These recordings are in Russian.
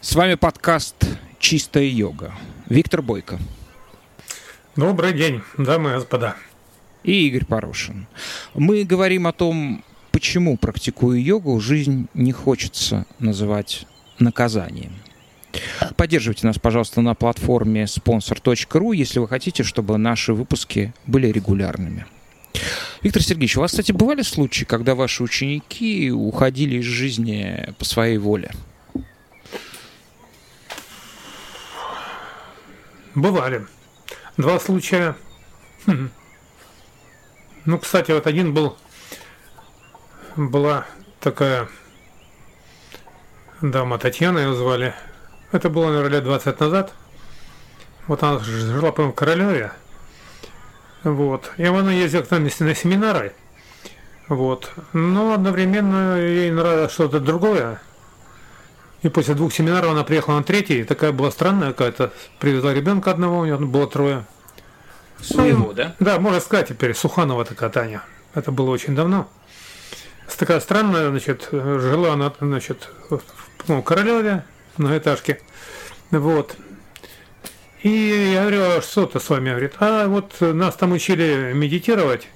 С вами подкаст «Чистая йога». Виктор Бойко. Добрый день, дамы и господа. И Игорь Порошин. Мы говорим о том, почему, практикуя йогу, жизнь не хочется называть наказанием. Поддерживайте нас, пожалуйста, на платформе sponsor.ru, если вы хотите, чтобы наши выпуски были регулярными. Виктор Сергеевич, у вас, кстати, бывали случаи, когда ваши ученики уходили из жизни по своей воле? Бывали. Два случая. Хм. Ну, кстати, вот один был, была такая дама Татьяна, ее звали. Это было, наверное, лет 20 назад. Вот она жила, по-моему, в Королеве. Вот. И она ездила к нам на семинары. Вот. Но одновременно ей нравилось что-то другое. И после двух семинаров она приехала на третий. Такая была странная какая-то. Привезла ребенка одного, у нее было трое. Своего, ну, да? Да, можно сказать теперь. Суханова такая Таня. Это было очень давно. Такая странная, значит, жила она, значит, в ну, Королеве, на этажке. Вот. И я говорю, а что то с вами? Говорит, а вот нас там учили медитировать,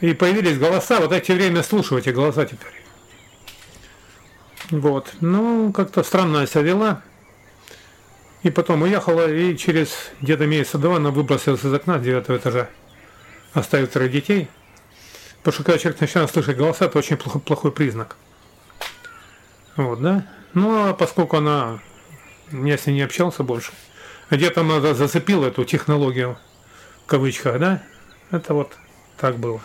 и появились голоса, вот эти время слушайте голоса теперь. Вот. Ну, как-то странно себя. И потом уехала, и через где-то месяца два она выбросилась из окна девятого этажа, оставив троих детей. Потому что когда человек начинает слышать голоса, это очень плохой, плохой признак. Вот, да? Ну, а поскольку она, я с ней не общался больше, где-то она зацепила эту технологию, в кавычках, да? Это вот так было.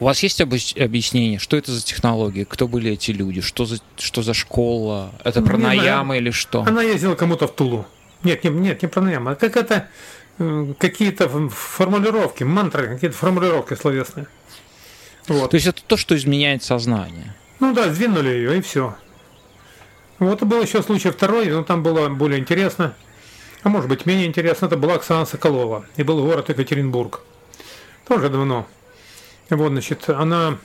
У вас есть объяснение, что это за технологии, кто были эти люди, что за, что за школа, это ну, пранаяма или что? Она ездила кому-то в Тулу. Нет, нет, нет, не пранаяма, а как это какие-то формулировки, мантры, какие-то формулировки словесные. Вот. То есть это то, что изменяет сознание. Ну да, сдвинули ее и все. Вот и был еще случай второй, но там было более интересно, а может быть менее интересно, это была Оксана Соколова, и был город Екатеринбург. Тоже давно. Вот, значит, она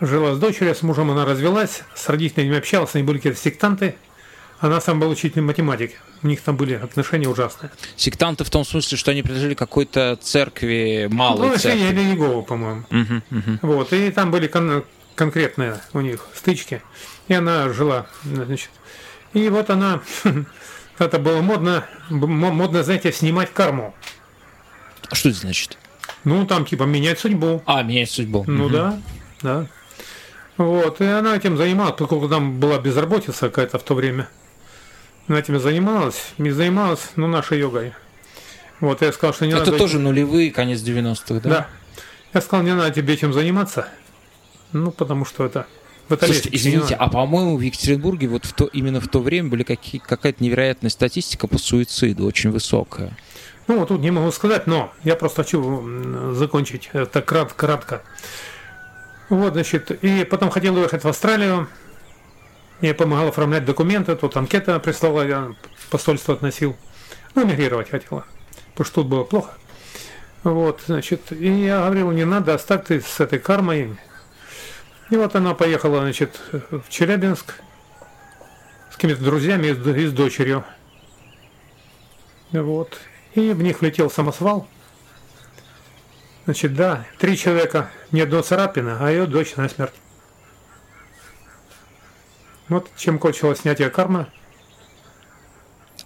жила с дочерью, с мужем она развелась, с родителями общалась, они были какие-то сектанты. Она сам был учителем математики. У них там были отношения ужасные. Сектанты в том смысле, что они принадлежали какой-то церкви, малой ну, церкви. или Иегову, по-моему. Угу, угу. Вот, и там были кон- конкретные у них стычки. И она жила, значит. И вот она, это было модно, модно, знаете, снимать карму. А что это значит? Ну, там типа менять судьбу. А, менять судьбу. Ну угу. да, да. Вот, и она этим занималась, поскольку там была безработица какая-то в то время. Она этим занималась, не занималась, ну, нашей йогой. Вот, я сказал, что не Это надо... Это тоже нулевые, конец 90-х, да? Да. Я сказал, не надо тебе этим заниматься, ну, потому что это... В Слушайте, извините, а по-моему в Екатеринбурге вот в то, именно в то время были какие, какая-то невероятная статистика по суициду, очень высокая. Ну, вот тут не могу сказать, но я просто хочу закончить это крат, кратко. Вот, значит, и потом хотел уехать в Австралию. Я помогал оформлять документы, тут анкета прислала, я посольство относил. Ну, мигрировать хотела, потому что тут было плохо. Вот, значит, и я говорил, не надо, оставь ты с этой кармой. И вот она поехала, значит, в Челябинск с какими-то друзьями и с дочерью. Вот и в них влетел самосвал. Значит, да, три человека, ни одного царапина, а ее дочь на смерть. Вот чем кончилось снятие кармы.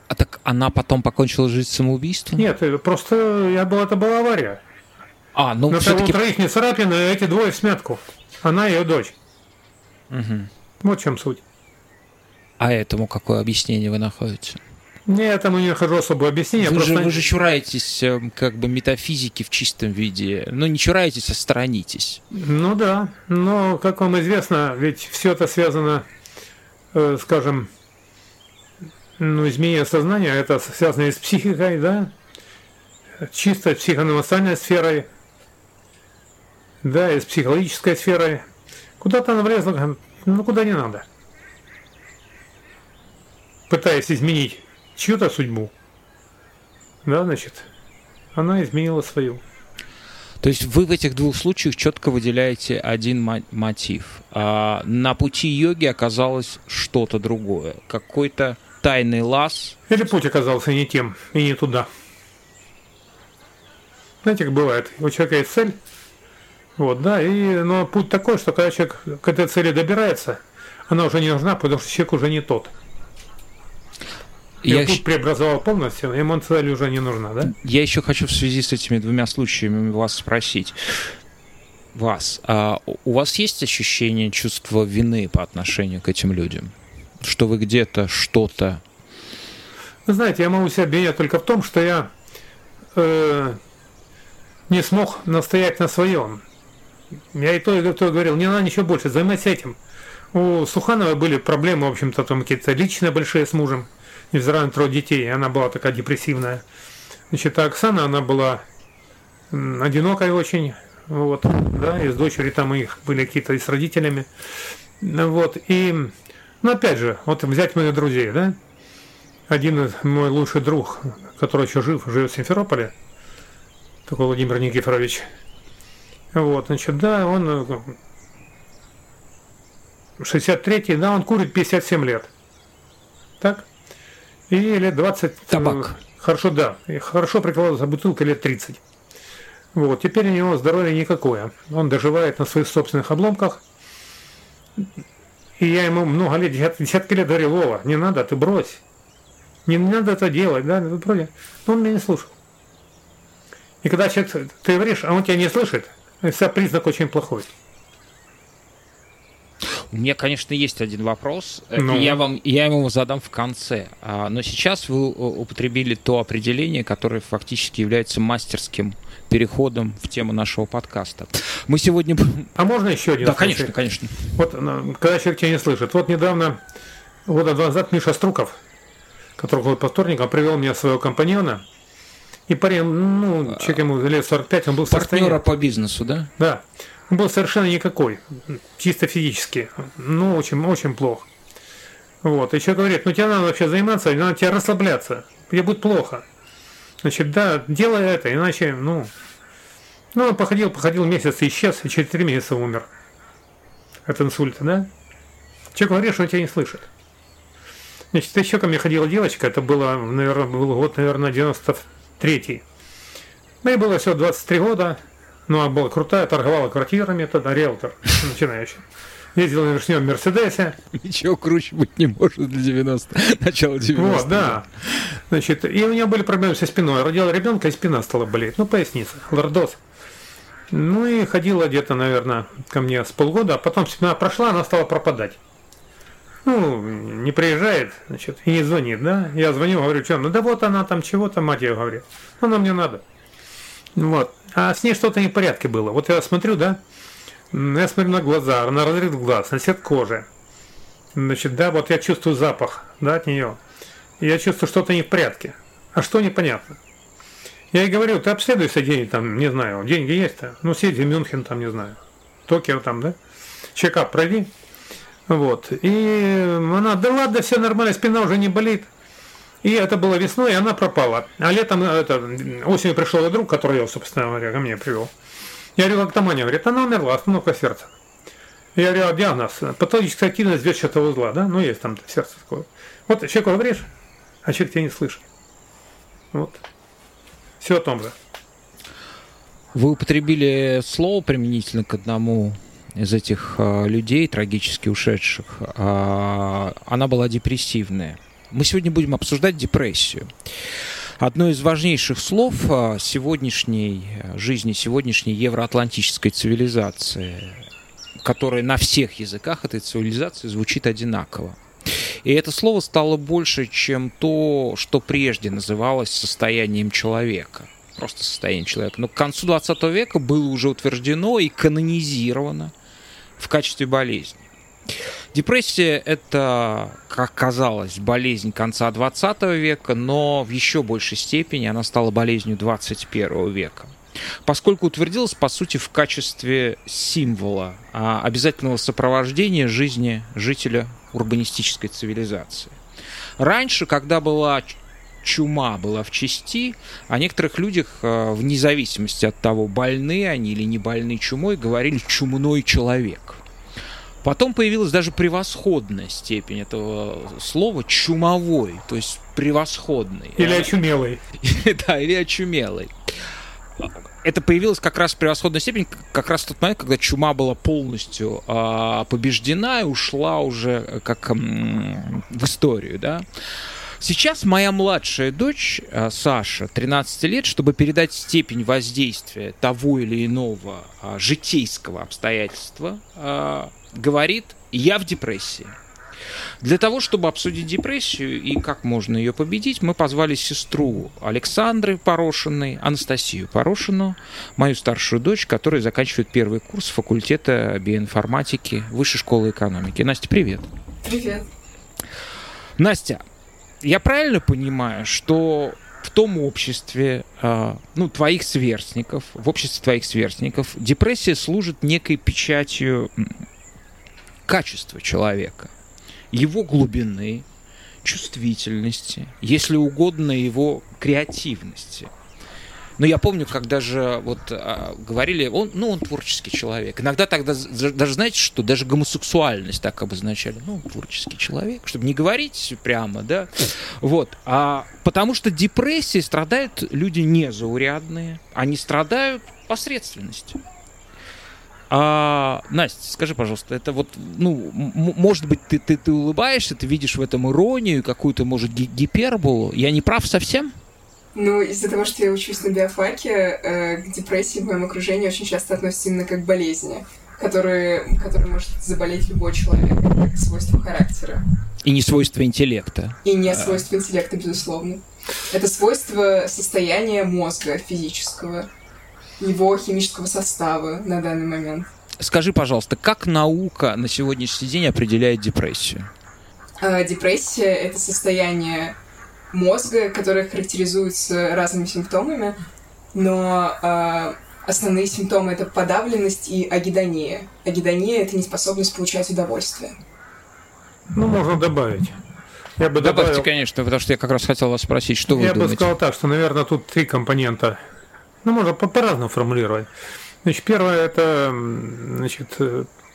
А так она потом покончила жизнь самоубийством? Нет, э, просто я был, это была авария. А, ну Но все-таки... троих не царапины, а эти двое в смятку. Она и ее дочь. Угу. Вот в чем суть. А этому какое объяснение вы находите? Не, этому не нахожу особого объяснения. Вы, просто... же, вы же чураетесь эм, как бы метафизики в чистом виде. Ну, не чураетесь, а сторонитесь. Ну да, но, как вам известно, ведь все это связано, э, скажем, ну, изменение сознания, это связано и с психикой, да, чисто психоэмоциональной сферой, да, и с психологической сферой. Куда-то она влезла, ну, куда не надо. Пытаясь изменить чью-то судьбу. Да, значит, она изменила свою. То есть вы в этих двух случаях четко выделяете один мотив. А на пути йоги оказалось что-то другое. Какой-то тайный лаз. Или путь оказался не тем и не туда. Знаете, как бывает, у человека есть цель, вот, да, и, но путь такой, что когда человек к этой цели добирается, она уже не нужна, потому что человек уже не тот. Я, путь преобразовал полностью, цель уже не нужна, да? Я еще хочу в связи с этими двумя случаями вас спросить. Вас, а у вас есть ощущение чувства вины по отношению к этим людям? Что вы где-то что-то... Вы знаете, я могу себя обвинять только в том, что я э, не смог настоять на своем. Я и то, и то говорил, не надо ничего больше, займайся этим. У Суханова были проблемы, в общем-то, там какие-то личные большие с мужем, невзирая на трое детей, она была такая депрессивная. Значит, а Оксана, она была одинокая очень, вот, да, и с дочерью там них были какие-то и с родителями. Вот, и, ну, опять же, вот взять моих друзей, да, один мой лучший друг, который еще жив, живет в Симферополе, такой Владимир Никифорович, вот, значит, да, он 63-й, э, да, он курит 57 лет. Так? И лет 20... Э, Табак. Хорошо, да. И хорошо прикладывается бутылка лет 30. Вот, теперь у него здоровья никакое. Он доживает на своих собственных обломках. И я ему много лет, десятки лет говорил, Вова, не надо, ты брось. Не надо это делать, да, вроде. Но он меня не слушал. И когда человек, ты говоришь, а он тебя не слышит, это признак очень плохой. У меня, конечно, есть один вопрос. Ну. Я, вам, я ему задам в конце. А, но сейчас вы употребили то определение, которое фактически является мастерским переходом в тему нашего подкаста. Мы сегодня... А можно еще один? Да, случай? конечно, конечно. Вот ну, когда человек тебя не слышит. Вот недавно, года два назад, Миша Струков, который был по вторникам, привел меня своего компаньона, и парень, ну, человек ему лет 45, он был Партнера по бизнесу, да? Да. Был совершенно никакой, чисто физически. Ну, очень, очень плохо. Вот. И человек говорит, ну тебе надо вообще заниматься, надо тебе расслабляться, тебе будет плохо. Значит, да, делай это, иначе, ну... Ну, он походил, походил месяц, исчез, и через три месяца умер. От инсульта, да? Человек говорит, что он тебя не слышит. Значит, еще ко мне ходила девочка, это было, наверное, был год, наверное, 90 третий. Мне было всего 23 года, но она была крутая, торговала квартирами, тогда риэлтор начинающий. Ездил на вершнем Мерседесе. Ничего круче быть не может для 90 начала 90 Вот, да. Значит, и у нее были проблемы со спиной. Родила ребенка, и спина стала болеть. Ну, поясница, лордоз. Ну и ходила где-то, наверное, ко мне с полгода, а потом спина прошла, она стала пропадать ну, не приезжает, значит, и не звонит, да? Я звоню, говорю, что, ну да вот она там чего-то, мать ее говорит. Она мне надо. Вот. А с ней что-то не в порядке было. Вот я смотрю, да, я смотрю на глаза, на разрыв глаз, на цвет кожи. Значит, да, вот я чувствую запах, да, от нее. Я чувствую, что-то не в порядке. А что непонятно. Я ей говорю, ты обследуйся день, там, не знаю, деньги есть-то. Ну, съезди в Мюнхен, там, не знаю, Токио там, да? Чекап пройди. Вот. И она, да ладно, все нормально, спина уже не болит. И это было весной, и она пропала. А летом, это, осенью пришел ее друг, который ее, собственно говоря, ко мне привел. Я говорю, как там Аня? Говорит, она умерла, остановка сердца. Я говорю, а диагноз? Патологическая активность ветчатого узла, да? Ну, есть там сердце такое. Вот человеку говоришь, а человек тебя не слышит. Вот. Все о том же. Вы употребили слово применительно к одному из этих а, людей, трагически ушедших, а, она была депрессивная. Мы сегодня будем обсуждать депрессию. Одно из важнейших слов а, сегодняшней жизни, сегодняшней евроатлантической цивилизации, которая на всех языках этой цивилизации звучит одинаково. И это слово стало больше, чем то, что прежде называлось состоянием человека просто состоянием человека. Но к концу 20 века было уже утверждено и канонизировано в качестве болезни. Депрессия – это, как казалось, болезнь конца 20 века, но в еще большей степени она стала болезнью 21 века поскольку утвердилась, по сути, в качестве символа а, обязательного сопровождения жизни жителя урбанистической цивилизации. Раньше, когда была чума была в части, о некоторых людях, э, вне зависимости от того, больны они или не больны чумой, говорили «чумной человек». Потом появилась даже превосходная степень этого слова чумовой, то есть превосходный. Или очумелый. Да, или очумелый. Это появилось как раз превосходная степень, как раз в тот момент, когда чума была полностью э, побеждена и ушла уже э, как э, в историю, да. Сейчас моя младшая дочь, э, Саша, 13 лет, чтобы передать степень воздействия того или иного э, житейского обстоятельства, э, говорит, я в депрессии. Для того, чтобы обсудить депрессию и как можно ее победить, мы позвали сестру Александры Порошиной, Анастасию Порошину, мою старшую дочь, которая заканчивает первый курс факультета биоинформатики Высшей школы экономики. Настя, привет. Привет. Настя, я правильно понимаю, что в том обществе, э, ну, твоих сверстников, в обществе твоих сверстников, депрессия служит некой печатью качества человека, его глубины, чувствительности, если угодно, его креативности – но я помню, когда же вот а, говорили, он, ну, он творческий человек. Иногда тогда, даже знаете, что даже гомосексуальность так обозначали. Ну, творческий человек, чтобы не говорить прямо, да. Вот. А, потому что депрессией страдают люди незаурядные. Они страдают посредственностью. А, Настя, скажи, пожалуйста, это вот, ну, может быть, ты, ты, ты улыбаешься, ты видишь в этом иронию, какую-то, может, гиперболу. Я не прав совсем? Ну, из-за того, что я учусь на биофаке, э, к депрессии в моем окружении очень часто относятся именно как к болезни, которые, которые может заболеть любой человек, как свойство характера. И не свойство интеллекта. И не свойство интеллекта, безусловно. Это свойство состояния мозга физического, его химического состава на данный момент. Скажи, пожалуйста, как наука на сегодняшний день определяет депрессию? А, депрессия — это состояние мозга, которые характеризуются разными симптомами, но э, основные симптомы это подавленность и агидония. Агидония это неспособность получать удовольствие. Ну, можно добавить. Я бы Добавьте, добавил... конечно, потому что я как раз хотел вас спросить, что вы я думаете. Я бы сказал так, что, наверное, тут три компонента. Ну, можно по-разному формулировать. Значит, первое это, значит,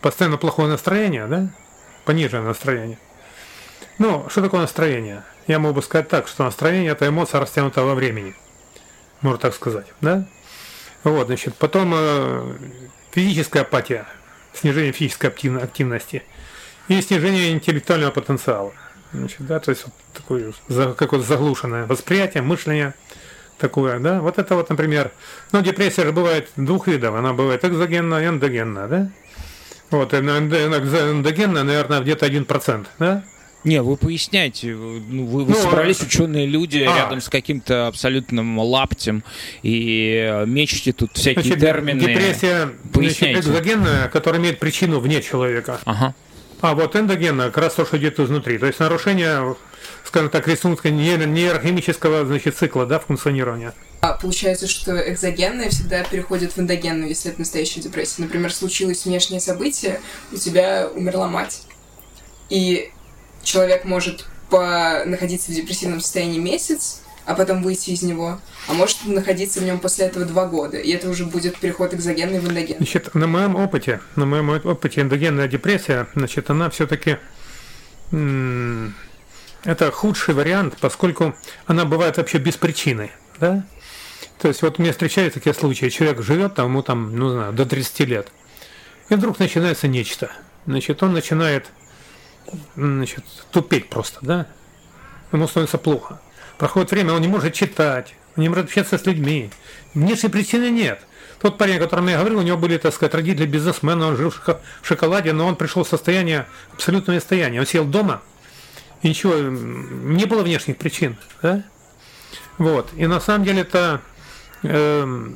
постоянно плохое настроение, да? Пониженное настроение. Ну, что такое настроение? Я могу сказать так, что настроение – это эмоция, растянутая во времени. Можно так сказать, да? Вот, значит, потом э, физическая апатия, снижение физической активности и снижение интеллектуального потенциала. Значит, да, то есть вот такое какое-то заглушенное восприятие, мышление такое, да. Вот это вот, например, ну, депрессия же бывает двух видов. Она бывает экзогенная и эндогенная, да? Вот, эндогенная, наверное, где-то 1%, да? Не, вы поясняйте. Ну, вы, вы ну, собрались ученые люди а. рядом с каким-то абсолютным лаптем и мечете тут всякие значит, термины. Депрессия Поясняйте. Значит, экзогенная, которая имеет причину вне человека. Ага. А вот эндогенная, как раз то, что идет изнутри. То есть нарушение, скажем так, рисунка нейрохимического значит, цикла да, функционирования. А получается, что экзогенная всегда переходит в эндогенную, если это настоящая депрессия. Например, случилось внешнее событие, у тебя умерла мать. И человек может по... находиться в депрессивном состоянии месяц, а потом выйти из него, а может находиться в нем после этого два года, и это уже будет переход экзогенный в эндоген. Значит, на моем опыте, на моем опыте эндогенная депрессия, значит, она все-таки это худший вариант, поскольку она бывает вообще без причины, да? То есть вот у меня встречаются такие случаи, человек живет там, ему там, ну, знаю, до 30 лет, и вдруг начинается нечто. Значит, он начинает значит, тупеть просто, да? Ему становится плохо. Проходит время, он не может читать, он не может общаться с людьми. Внешней причины нет. Тот парень, о котором я говорил, у него были, так сказать, родители бизнесмена, он жил в шоколаде, но он пришел в состояние, абсолютное состояние. Он сел дома, и ничего, не было внешних причин, да? Вот. И на самом деле это, э,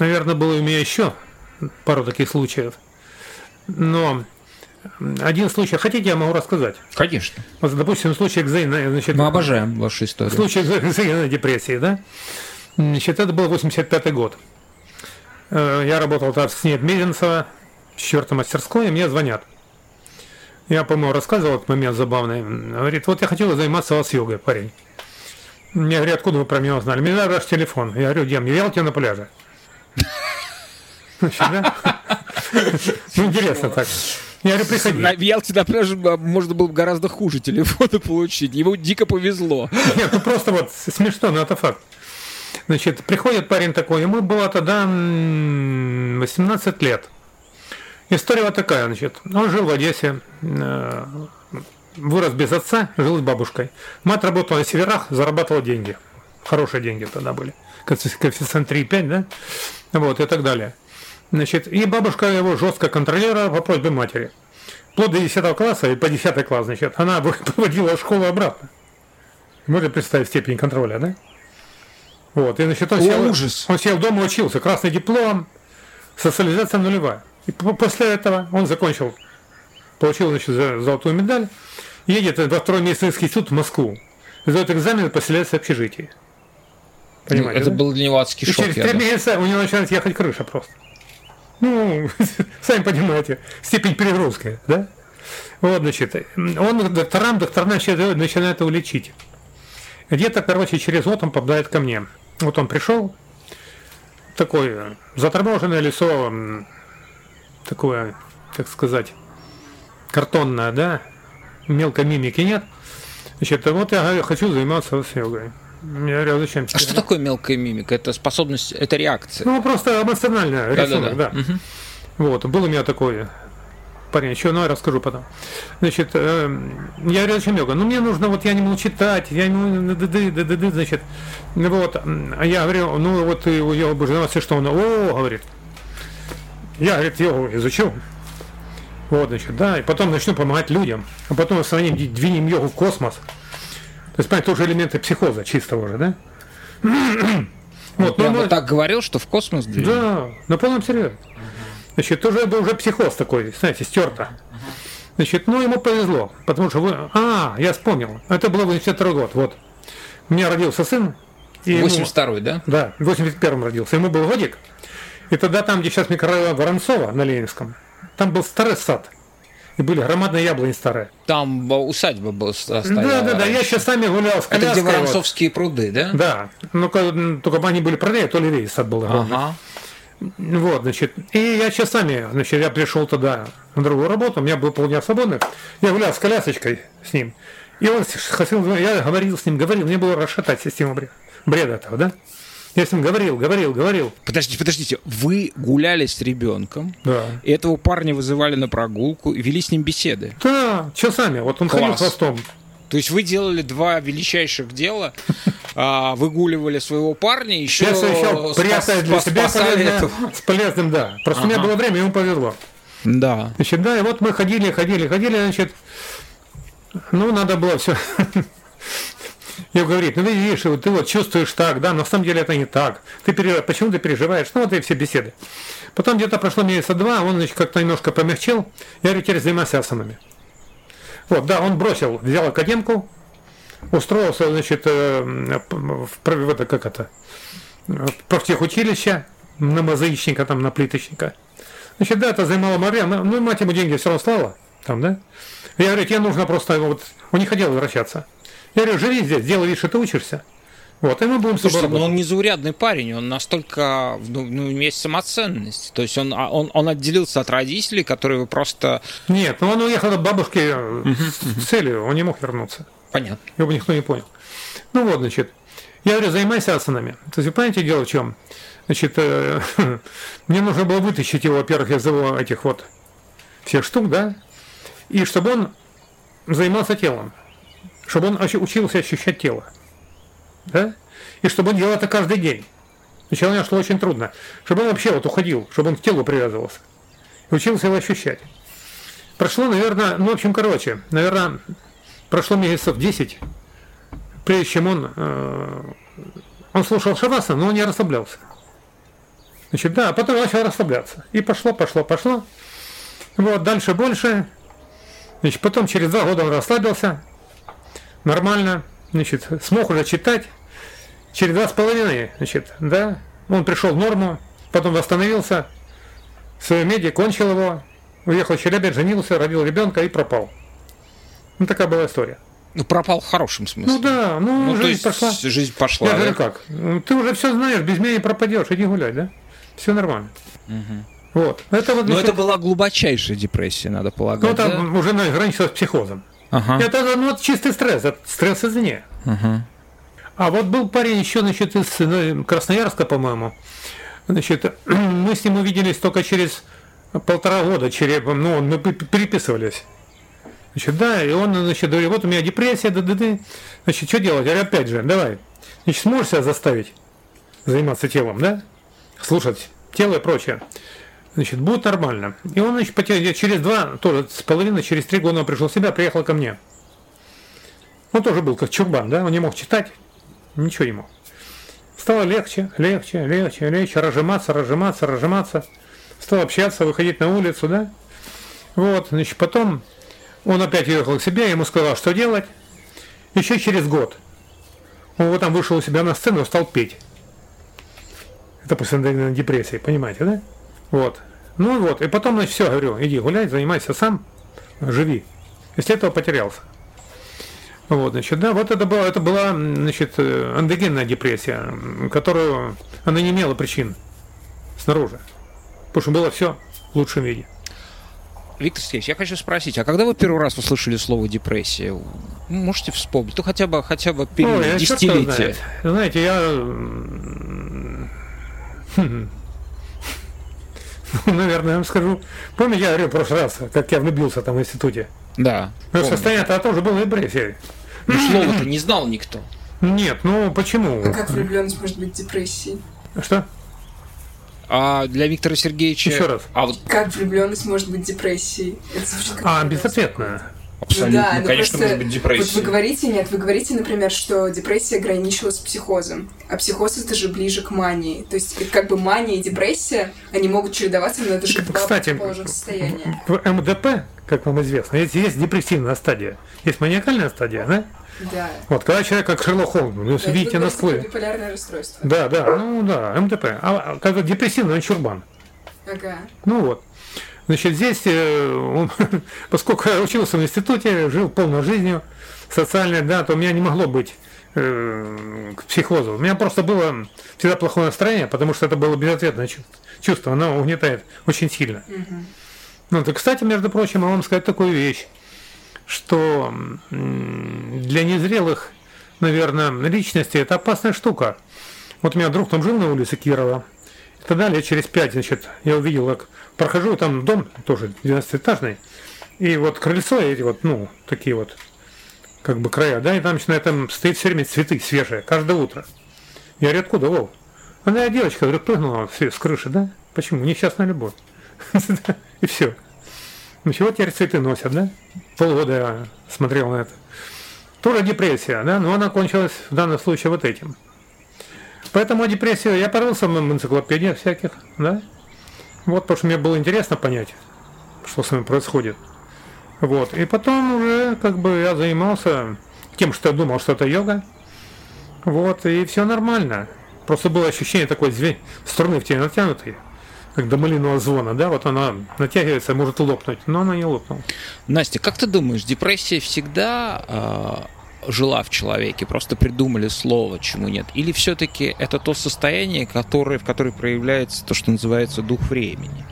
наверное, было у меня еще пару таких случаев. Но один случай, хотите, я могу рассказать? Конечно. Вот, допустим, случай экзогенной, значит... Мы обожаем вашу историю. Случай экзогенной депрессии, да? Значит, это был 85 год. Э, я работал там с ней Мезенцева, в четвертой мастерской, и мне звонят. Я, по-моему, рассказывал этот момент забавный. Говорит, вот я хотел заниматься вас йогой, парень. Мне говорят, откуда вы про меня узнали? Мне надо ваш телефон. Я говорю, где? Я тебя на пляже. Ну, интересно так. Я говорю, приходи. На Ялте на пляже а, можно было бы гораздо хуже телефона получить. Ему дико повезло. Нет, ну просто вот смешно, но это факт. Значит, приходит парень такой, ему было тогда 18 лет. История вот такая, значит, он жил в Одессе, э, вырос без отца, жил с бабушкой. Мать работала на северах, зарабатывала деньги. Хорошие деньги тогда были. Коэффициент 3,5, да? Вот, и так далее. Значит, и бабушка его жестко контролировала по просьбе матери. Вплоть до 10 класса и по 10 класс, значит, она выводила школу обратно. Можете представить степень контроля, да? Вот, и значит, он, О, сел, ужас. он сел дома, учился, красный диплом, социализация нулевая. И после этого он закончил, получил, значит, золотую медаль, едет во второй медицинский суд в Москву, сдает экзамен и поселяется в общежитии. Понимаете, это да? был для него адский и шок. через три месяца у него начинает ехать крыша просто. Ну, сами понимаете, степень перегрузки, да? Вот, значит, он докторам, доктора начинают, начинают его лечить. Где-то, короче, через год он попадает ко мне. Вот он пришел, такой заторможенное лицо, такое, как сказать, картонное, да, мелкой мимики нет. Значит, вот я хочу заниматься йогой. Я говорю, зачем тебе? А что такое мелкая мимика? Это способность, это реакция? Ну, просто эмоциональная да, рисунок, да. да. Угу. Вот, был у меня такой парень, еще, ну, я расскажу потом. Значит, э, я говорю, зачем йога? Ну, мне нужно, вот я не могу читать, я не могу, значит, вот, а я говорю, ну, вот ты у будешь заниматься, что он, о, говорит, я, говорит, йогу изучу, вот, значит, да, и потом начну помогать людям, а потом в сравнении двинем йогу в космос, то есть, понимаете, тоже элементы психоза чистого же, да? Вот, ну, так говорил, что в космос движем? Да, на полном серьезе. Значит, тоже был уже психоз такой, знаете, стерто. Значит, ну ему повезло, потому что вы... А, я вспомнил. Это было 82 год, вот. У меня родился сын. 82-й, да? Да, в 81-м родился. Ему был годик. И тогда там, где сейчас микрорайон Воронцова на Ленинском, там был старый сад и были громадные яблони старые. Там усадьба была стояла. Да, да, да, я сейчас сами гулял с коляской. Это где Воронцовские вот. пруды, да? Да, ну только они были продали, то ли сад был огромный. Ага. Вот, значит, и я часами, значит, я пришел туда на другую работу, у меня был полдня свободных, я гулял с колясочкой с ним, и он хотел, я говорил с ним, говорил, мне было расшатать систему бреда, бреда этого, да? Я с ним говорил, говорил, говорил. Подождите, подождите, вы гуляли с ребенком, да. и этого парня вызывали на прогулку и вели с ним беседы? Да, часами, вот он Класс. ходил хвостом. То есть вы делали два величайших дела, а, выгуливали своего парня, еще, еще прятали для себя полезно, с полезным, да. Просто ага. у меня было время, ему повезло. Да. Значит, да, и вот мы ходили, ходили, ходили, значит, ну, надо было все я говорю, ну видишь, ты вот чувствуешь так, да, но на самом деле это не так. Ты переживаешь, почему ты переживаешь? Ну вот и все беседы. Потом где-то прошло месяца два, он значит, как-то немножко помягчил. Я говорю, теперь занимайся асанами. Вот, да, он бросил, взял академку, устроился, значит, э, в, в это, как это, в профтехучилище, на мозаичника, там, на плиточника. Значит, да, это занимало время, ну, мать ему деньги все равно слала, там, да. Я говорю, тебе нужно просто, вот, он не хотел возвращаться. Я говорю, живи здесь, делай вид, что ты учишься. Вот, и мы будем Слушайте, но он незаурядный парень, он настолько, ну, ну есть самоценность. То есть он, а, он, он отделился от родителей, которые просто... Нет, ну он уехал от бабушки с целью, он не мог вернуться. Понятно. Его бы никто не понял. Ну вот, значит, я говорю, занимайся асанами. То есть, вы понимаете, дело в чем? Значит, э, мне нужно было вытащить его, во-первых, из его этих вот всех штук, да, и чтобы он занимался телом чтобы он учился ощущать тело. Да? И чтобы он делал это каждый день. Сначала мне шло очень трудно. Чтобы он вообще вот уходил, чтобы он к телу привязывался. И учился его ощущать. Прошло, наверное, ну, в общем, короче, наверное, прошло месяцев 10, прежде чем он, э, он слушал Шаваса, но он не расслаблялся. Значит, да, а потом начал расслабляться. И пошло, пошло, пошло. Вот, дальше больше. Значит, потом через два года он расслабился, нормально, значит, смог уже читать через два с половиной, значит, да, он пришел в норму, потом восстановился, свою меди, кончил его, уехал в Челябинск, женился, родил ребенка и пропал. Ну, такая была история. Ну, пропал в хорошем смысле. Ну да, ну, Ну, жизнь пошла. жизнь пошла. Я да? говорю, как? Ну, Ты уже все знаешь, без меня не пропадешь, иди гуляй, да? Все нормально. Вот. Это вот, Но значит, это была глубочайшая депрессия, надо ну, полагать. это да? уже на- граничило с психозом. Ага. Это ну, вот чистый стресс, это стресс извне. Ага. А вот был парень еще, значит, из ну, Красноярска, по-моему. Значит, мы с ним увиделись только через полтора года, через, ну, мы переписывались. Значит, да, и он, значит, говорит, вот у меня депрессия, да, да, да. Значит, что делать? Я говорю, опять же, давай. Значит, сможешь себя заставить заниматься телом, да? Слушать тело и прочее. Значит, будет нормально. И он, значит, поте- через два, тоже с половиной, через три года он пришел в себя, приехал ко мне. Он тоже был как чурбан, да, он не мог читать, ничего не мог. Стало легче, легче, легче, легче, разжиматься, разжиматься, разжиматься. Стал общаться, выходить на улицу, да. Вот, значит, потом он опять уехал к себе, ему сказал, что делать. Еще через год он вот там вышел у себя на сцену и стал петь. Это после депрессии, понимаете, да? Вот. Ну вот, и потом, значит, все, говорю, иди гуляй, занимайся сам, живи. Если этого потерялся. Вот, значит, да, вот это была, это была, значит, э, эндогенная депрессия, которую она не имела причин снаружи. Потому что было все в лучшем виде. Виктор Сергеевич, я хочу спросить, а когда вы первый раз услышали слово депрессия? Ну, Можете вспомнить? Ну, хотя бы, хотя бы период, десятилетие. знает. Знаете, я... хм, ну, наверное, я вам скажу. Помните, я говорил в прошлый раз, как я влюбился там в институте? Да. Ну, помню. состояние-то тоже было депрессией. Ну, слова-то не знал никто. Нет, ну почему? А как влюбленность может быть депрессией? Что? А для Виктора Сергеевича... Еще раз. А вот Как влюбленность может быть депрессией? Это звучит как А, безответная. Абсолютно, ну да, ну конечно, просто может быть Вот вы депрессия. говорите, нет, вы говорите, например, что депрессия граничила с психозом, а психоз это же ближе к мании. То есть, как бы мания и депрессия, они могут чередоваться, но это же два Кстати, в МДП, как вам известно, есть, есть депрессивная стадия, есть маниакальная стадия, да? Да. Вот, когда человек как Шерлок Холмс, ну, Да, это видите насквозь. биполярное расстройство. Да, да, ну да, МДП. А когда депрессивный, он чурбан. Ага. Ну вот. Значит, здесь, э, он, поскольку я учился в институте, жил полной жизнью социальной, да, то у меня не могло быть э, к психозу. У меня просто было всегда плохое настроение, потому что это было безответное чувство. чувство оно угнетает очень сильно. Ну, то, кстати, между прочим, я вам сказать такую вещь, что для незрелых, наверное, личностей это опасная штука. Вот у меня друг там жил на улице Кирова, тогда лет через пять, значит, я увидел, как прохожу, там дом тоже 12-этажный, и вот крыльцо, эти вот, ну, такие вот, как бы края, да, и там начинает там стоит все время цветы свежие, каждое утро. Я говорю, откуда, Вов? Она девочка, говорю, прыгнула с с крыши, да? Почему? Несчастная любовь. И все. Ну чего теперь цветы носят, да? Полгода я смотрел на это. Тоже депрессия, да, но она кончилась в данном случае вот этим. Поэтому депрессию я порылся в энциклопедиях всяких, да. Вот, потому что мне было интересно понять, что с вами происходит. Вот. И потом уже как бы я занимался тем, что я думал, что это йога. Вот, и все нормально. Просто было ощущение такой зве... струны в тебе натянутой, как до малинового звона, да, вот она натягивается, может лопнуть, но она не лопнула. Настя, как ты думаешь, депрессия всегда э, жила в человеке, просто придумали слово, чему нет? Или все-таки это то состояние, которое, в которое проявляется то, что называется дух времени?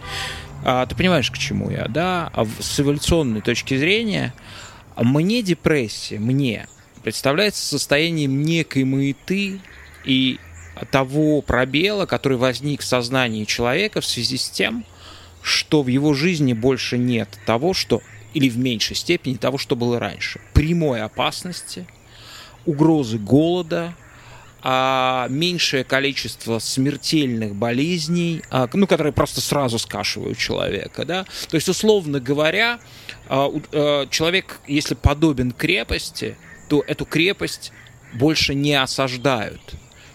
А, ты понимаешь, к чему я, да? А с эволюционной точки зрения, мне депрессия, мне, представляется состоянием некой маяты и того пробела, который возник в сознании человека в связи с тем, что в его жизни больше нет того, что или в меньшей степени того, что было раньше. Прямой опасности, угрозы голода, а меньшее количество смертельных болезней, а, ну, которые просто сразу скашивают человека, да. То есть, условно говоря, а, а, человек, если подобен крепости, то эту крепость больше не осаждают.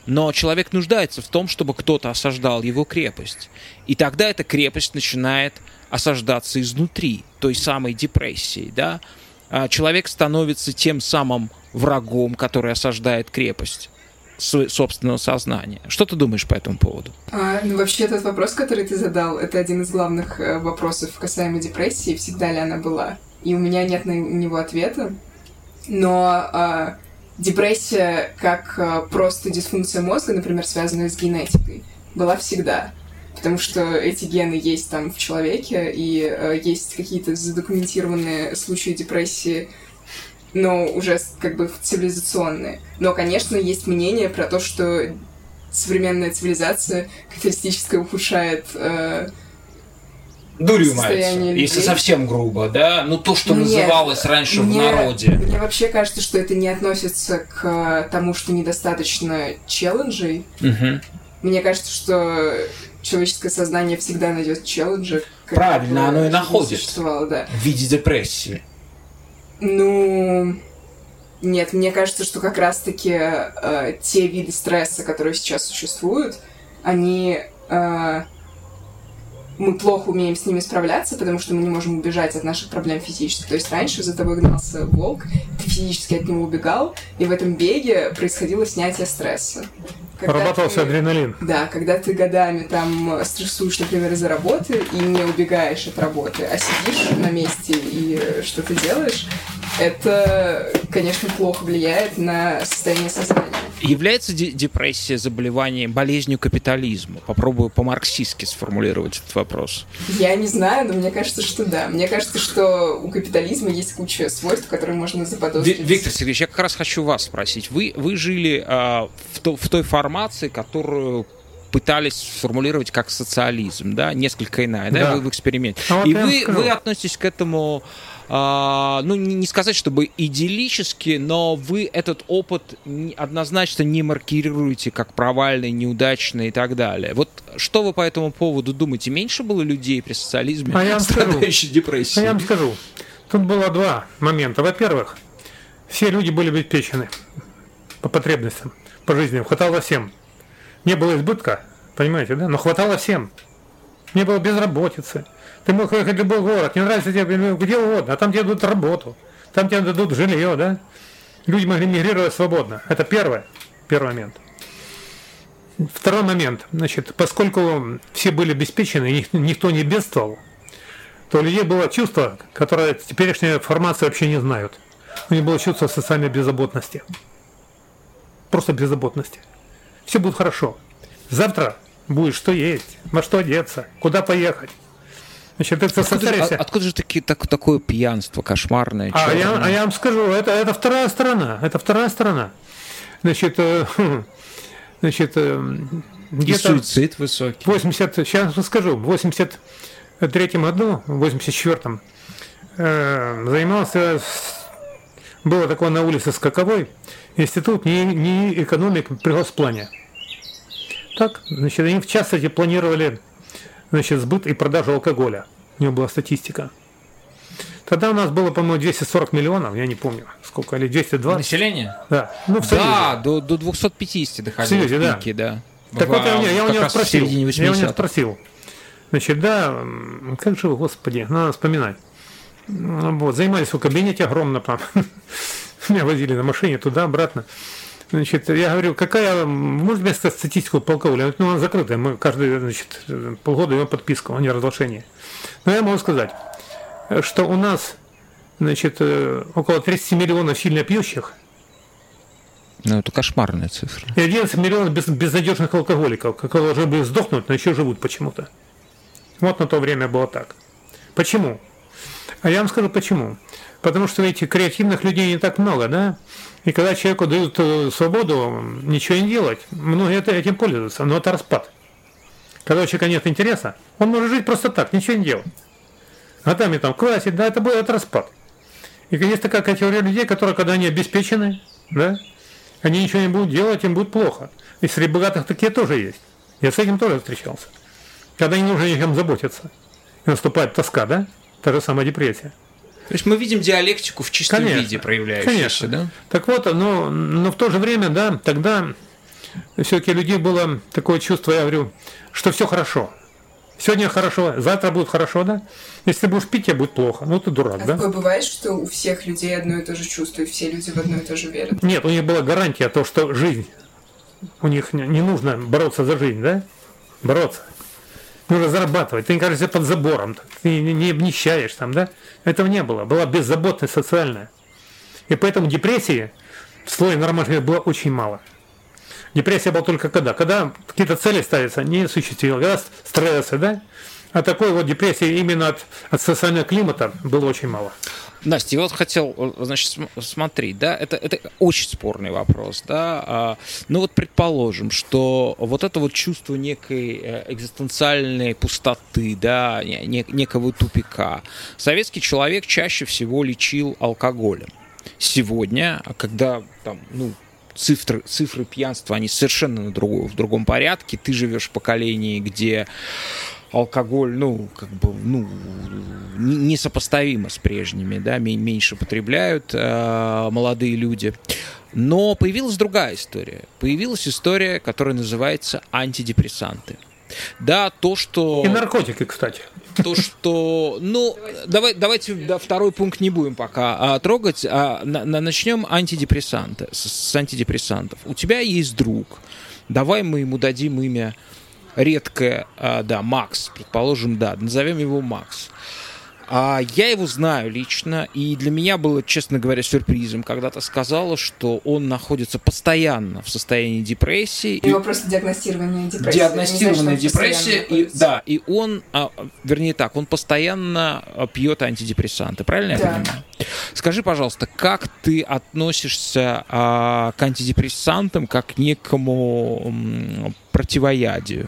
Но человек нуждается в том, чтобы кто-то осаждал его крепость. И тогда эта крепость начинает осаждаться изнутри, той самой депрессией, да. А Человек становится тем самым врагом, который осаждает крепость собственного сознания. Что ты думаешь по этому поводу? А, ну, вообще, этот вопрос, который ты задал, это один из главных э, вопросов касаемо депрессии. Всегда ли она была? И у меня нет на него ответа. Но э, депрессия как э, просто дисфункция мозга, например, связанная с генетикой, была всегда. Потому что эти гены есть там в человеке, и э, есть какие-то задокументированные случаи депрессии, но уже как бы цивилизационные. Но, конечно, есть мнение про то, что современная цивилизация капиталистическая ухудшает э, Дурью мается, если совсем грубо, да? Ну, то, что Нет, называлось раньше мне, в народе. Мне вообще кажется, что это не относится к тому, что недостаточно челленджей. Угу. Мне кажется, что человеческое сознание всегда найдет челленджи. Правильно, оно и находит. Да. В виде депрессии. Ну, нет, мне кажется, что как раз-таки э, те виды стресса, которые сейчас существуют, они э, мы плохо умеем с ними справляться, потому что мы не можем убежать от наших проблем физически. То есть раньше за тобой гнался волк, ты физически от него убегал, и в этом беге происходило снятие стресса. Ты, адреналин. Да, когда ты годами там стрессуешь, например, из-за работы и не убегаешь от работы, а сидишь на месте и что-то делаешь, это, конечно, плохо влияет на состояние сознания. Является депрессия заболеванием, болезнью капитализма? Попробую по-марксистски сформулировать этот вопрос. Я не знаю, но мне кажется, что да. Мне кажется, что у капитализма есть куча свойств, которые можно заподозрить. Виктор Сергеевич, я как раз хочу вас спросить. Вы, вы жили э, в, то, в той формации, которую пытались сформулировать как социализм, да, несколько иная, да, да вы в эксперименте. А вот И вы, вы относитесь к этому ну, не сказать, чтобы идиллически, но вы этот опыт однозначно не маркируете как провальный, неудачный и так далее. Вот что вы по этому поводу думаете? Меньше было людей при социализме, а я страдающих депрессией? А я вам скажу. Тут было два момента. Во-первых, все люди были обеспечены по потребностям, по жизни. Хватало всем. Не было избытка, понимаете, да? Но хватало всем. Не было безработицы ты мог ехать в любой город, не нравится тебе где угодно, а там тебе дадут работу, там тебе дадут жилье, да? Люди могли мигрировать свободно. Это первое, первый момент. Второй момент. Значит, поскольку все были обеспечены, никто не бедствовал, то у людей было чувство, которое теперешняя формация вообще не знают. У них было чувство социальной беззаботности. Просто беззаботности. Все будет хорошо. Завтра будет что есть, во что одеться, куда поехать. Значит, это откуда, же, откуда же таки, так, такое пьянство кошмарное? А я, а я вам скажу, это, это вторая сторона. Это вторая сторона. Значит, э, значит, э, и суицид высокий. 80, сейчас скажу, в 83 году, в 84 э, занимался, было такое на улице Скаковой, институт не, не экономик при госплане. Так, значит, они в частности планировали значит, сбыт и продажу алкоголя. У него была статистика. Тогда у нас было, по-моему, 240 миллионов, я не помню, сколько, или 220. Население? Да. Ну, в Союзе. Да, до, до 250 доходило в, Союзе, в пике, да. да. Так в, вот я, я, я у него спросил, я у него спросил, значит, да, как же, господи, надо вспоминать. Вот, занимались в кабинете огромно, там. Меня возили на машине туда-обратно. Значит, я говорю, какая, может быть, статистику по алкоголю? Ну, она закрытая, мы каждый, значит, полгода ее подписку, а не разглашение. Но я могу сказать, что у нас, значит, около 30 миллионов сильно пьющих. Ну, это кошмарная цифра. И 11 миллионов без, безнадежных алкоголиков, которые уже бы сдохнуть, но еще живут почему-то. Вот на то время было так. Почему? А я вам скажу почему. Потому что, видите, креативных людей не так много, да? И когда человеку дают э, свободу ничего не делать, многие это, этим пользуются, но это распад. Когда у человека нет интереса, он может жить просто так, ничего не делать. А там и там квасить, да, это будет распад. И есть такая категория людей, которые, когда они обеспечены, да, они ничего не будут делать, им будет плохо. И среди богатых такие тоже есть. Я с этим тоже встречался. Когда не нужно ни чем заботиться. И наступает тоска, да? Та же самая депрессия. То есть мы видим диалектику в чистом конечно, виде проявляющуюся, конечно. да? Так вот, но, но в то же время, да, тогда все-таки у людей было такое чувство, я говорю, что все хорошо. Сегодня хорошо, завтра будет хорошо, да? Если ты будешь пить, тебе будет плохо. Ну, ты дурак, а да? такое бывает, что у всех людей одно и то же чувство, и все люди в одно и то же верят? Нет, у них была гарантия то, что жизнь, у них не нужно бороться за жизнь, да? Бороться нужно зарабатывать. Ты не кажется под забором, ты не обнищаешь там, да? Этого не было. Была беззаботность социальная. И поэтому депрессии в слое нормальных было очень мало. Депрессия была только когда? Когда какие-то цели ставятся, не осуществил, когда стрессы, да? А такой вот депрессии именно от, от социального климата было очень мало. Настя, я вот хотел, значит, смотреть, да, это, это очень спорный вопрос, да, а, ну вот предположим, что вот это вот чувство некой э, экзистенциальной пустоты, да, не, некого тупика, советский человек чаще всего лечил алкоголем. Сегодня, когда там, ну, цифры, цифры пьянства, они совершенно на другой, в другом порядке, ты живешь в поколении, где алкоголь, ну, как бы, ну, несопоставимо с прежними, да, меньше потребляют э, молодые люди. Но появилась другая история. Появилась история, которая называется антидепрессанты. Да, то, что... И наркотики, кстати. То, что... Ну, давай, давайте да, второй пункт не будем пока а, трогать. А, на, на, начнем антидепрессанты, с, с антидепрессантов. У тебя есть друг. Давай мы ему дадим имя редкое, а, да, Макс, предположим, да, назовем его Макс. А я его знаю лично, и для меня было, честно говоря, сюрпризом, когда ты сказала, что он находится постоянно в состоянии депрессии. У него просто диагностированная депрессия. Диагностированная депрессия, и, да, и он, а, вернее так, он постоянно пьет антидепрессанты, правильно да. я понимаю? Скажи, пожалуйста, как ты относишься а, к антидепрессантам как к некому м, противоядию?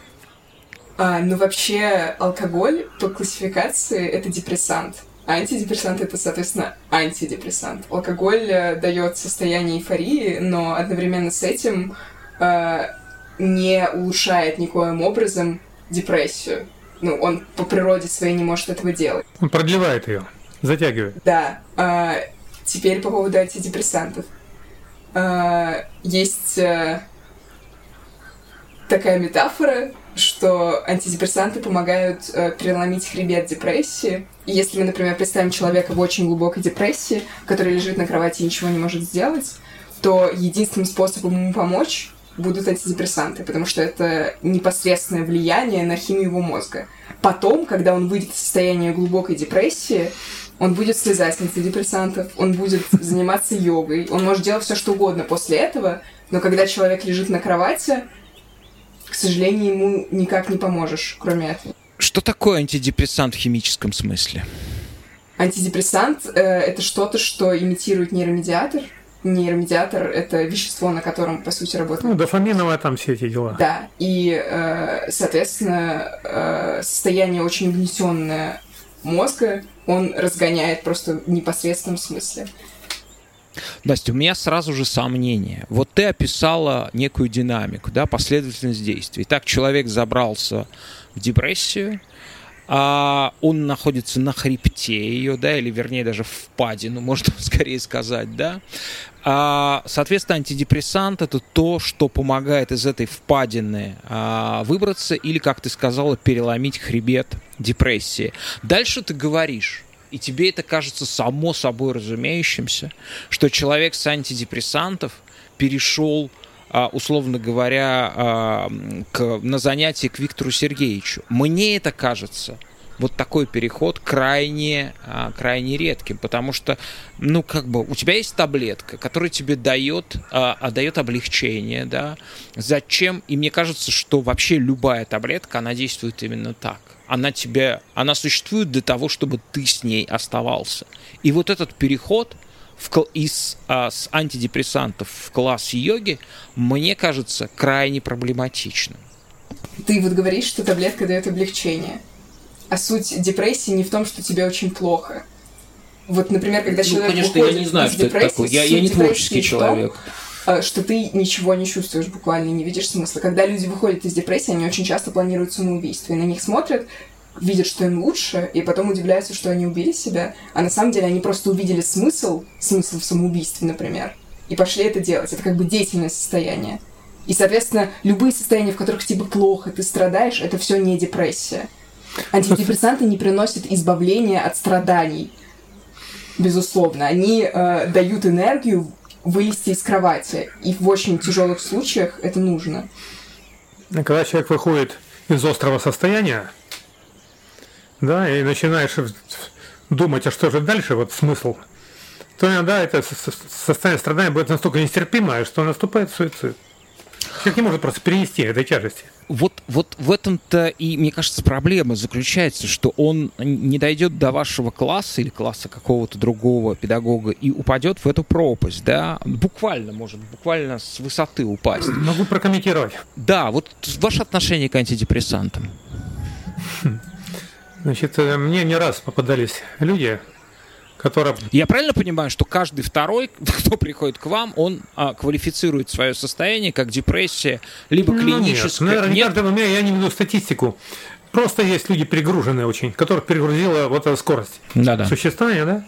А, ну, вообще, алкоголь по классификации — это депрессант. А антидепрессант — это, соответственно, антидепрессант. Алкоголь э, дает состояние эйфории, но одновременно с этим э, не улучшает никоим образом депрессию. Ну, он по природе своей не может этого делать. Он продлевает ее, затягивает. Да. Э, теперь по поводу антидепрессантов. Э, есть э, такая метафора, что антидепрессанты помогают э, переломить хребет депрессии. И если мы, например, представим человека в очень глубокой депрессии, который лежит на кровати и ничего не может сделать, то единственным способом ему помочь будут антидепрессанты, потому что это непосредственное влияние на химию его мозга. Потом, когда он выйдет из состояния глубокой депрессии, он будет слезать с антидепрессантов, он будет заниматься йогой, он может делать все, что угодно после этого, но когда человек лежит на кровати, к сожалению, ему никак не поможешь, кроме этого. Что такое антидепрессант в химическом смысле? Антидепрессант э, это что-то, что имитирует нейромедиатор. Нейромедиатор это вещество, на котором, по сути, работает. Ну, дофаминовое там все эти дела. Да. И, э, соответственно, э, состояние очень угнетенное мозга он разгоняет просто в непосредственном смысле. Настя, у меня сразу же сомнение. Вот ты описала некую динамику, да, последовательность действий. Так человек забрался в депрессию, а он находится на хребте ее, да, или вернее даже впадину, можно скорее сказать, да. А, соответственно, антидепрессант это то, что помогает из этой впадины а, выбраться или, как ты сказала, переломить хребет депрессии. Дальше ты говоришь, и тебе это кажется само собой разумеющимся, что человек с антидепрессантов перешел а, условно говоря, а, к, на занятие к Виктору Сергеевичу. Мне это кажется. Вот такой переход крайне, а, крайне редким, потому что, ну, как бы, у тебя есть таблетка, которая тебе дает, а, дает облегчение, да, зачем, и мне кажется, что вообще любая таблетка, она действует именно так она тебе, она существует для того, чтобы ты с ней оставался. И вот этот переход в, из а, с антидепрессантов в класс йоги, мне кажется, крайне проблематичным. Ты вот говоришь, что таблетка дает облегчение. А суть депрессии не в том, что тебе очень плохо. Вот, например, когда ну, человек конечно, выходит я не знаю, из что депрессии, это такое. Я, я не творческий человек. Том, что ты ничего не чувствуешь буквально, не видишь смысла. Когда люди выходят из депрессии, они очень часто планируют самоубийство, и на них смотрят, видят, что им лучше, и потом удивляются, что они убили себя, а на самом деле они просто увидели смысл, смысл в самоубийстве, например, и пошли это делать. Это как бы деятельное состояние. И, соответственно, любые состояния, в которых тебе плохо, ты страдаешь, это все не депрессия. Антидепрессанты не приносят избавления от страданий. Безусловно. Они э, дают энергию вылезти из кровати. И в очень тяжелых случаях это нужно. Когда человек выходит из острого состояния, да, и начинаешь думать, а что же дальше, вот смысл, то иногда это состояние страдания будет настолько нестерпимое, что наступает суицид. Человек не может просто перенести этой тяжести. Вот, вот в этом-то и, мне кажется, проблема заключается, что он не дойдет до вашего класса или класса какого-то другого педагога и упадет в эту пропасть, да, буквально, может, буквально с высоты упасть. Могу прокомментировать. Да, вот ваше отношение к антидепрессантам. Значит, э, мне не раз попадались люди, которая... Я правильно понимаю, что каждый второй, кто приходит к вам, он а, квалифицирует свое состояние как депрессия, либо клиническая? Ну, нет, наверное, нет? каждый, я, я не веду статистику. Просто есть люди перегруженные очень, которых перегрузила вот эта скорость Да-да. существования, да?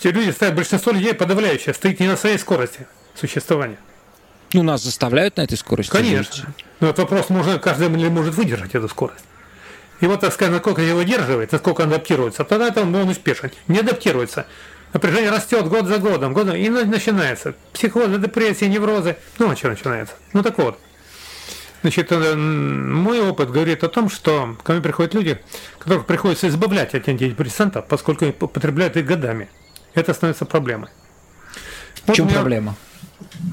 Те люди стоят, большинство людей подавляющее, стоит не на своей скорости существования. Ну, нас заставляют на этой скорости Конечно. Жить. Но этот вопрос, можно, каждый может выдержать эту скорость. И вот, так сказать, насколько его выдерживает, насколько он адаптируется, тогда это он, он успешен. Не адаптируется. Напряжение растет год за годом, годом, и начинается. Психозы, депрессии, неврозы. Ну, а что начинается? Ну, так вот. Значит, э, мой опыт говорит о том, что ко мне приходят люди, которых приходится избавлять от антидепрессантов, поскольку они потребляют их годами. Это становится проблемой. В чем проблема?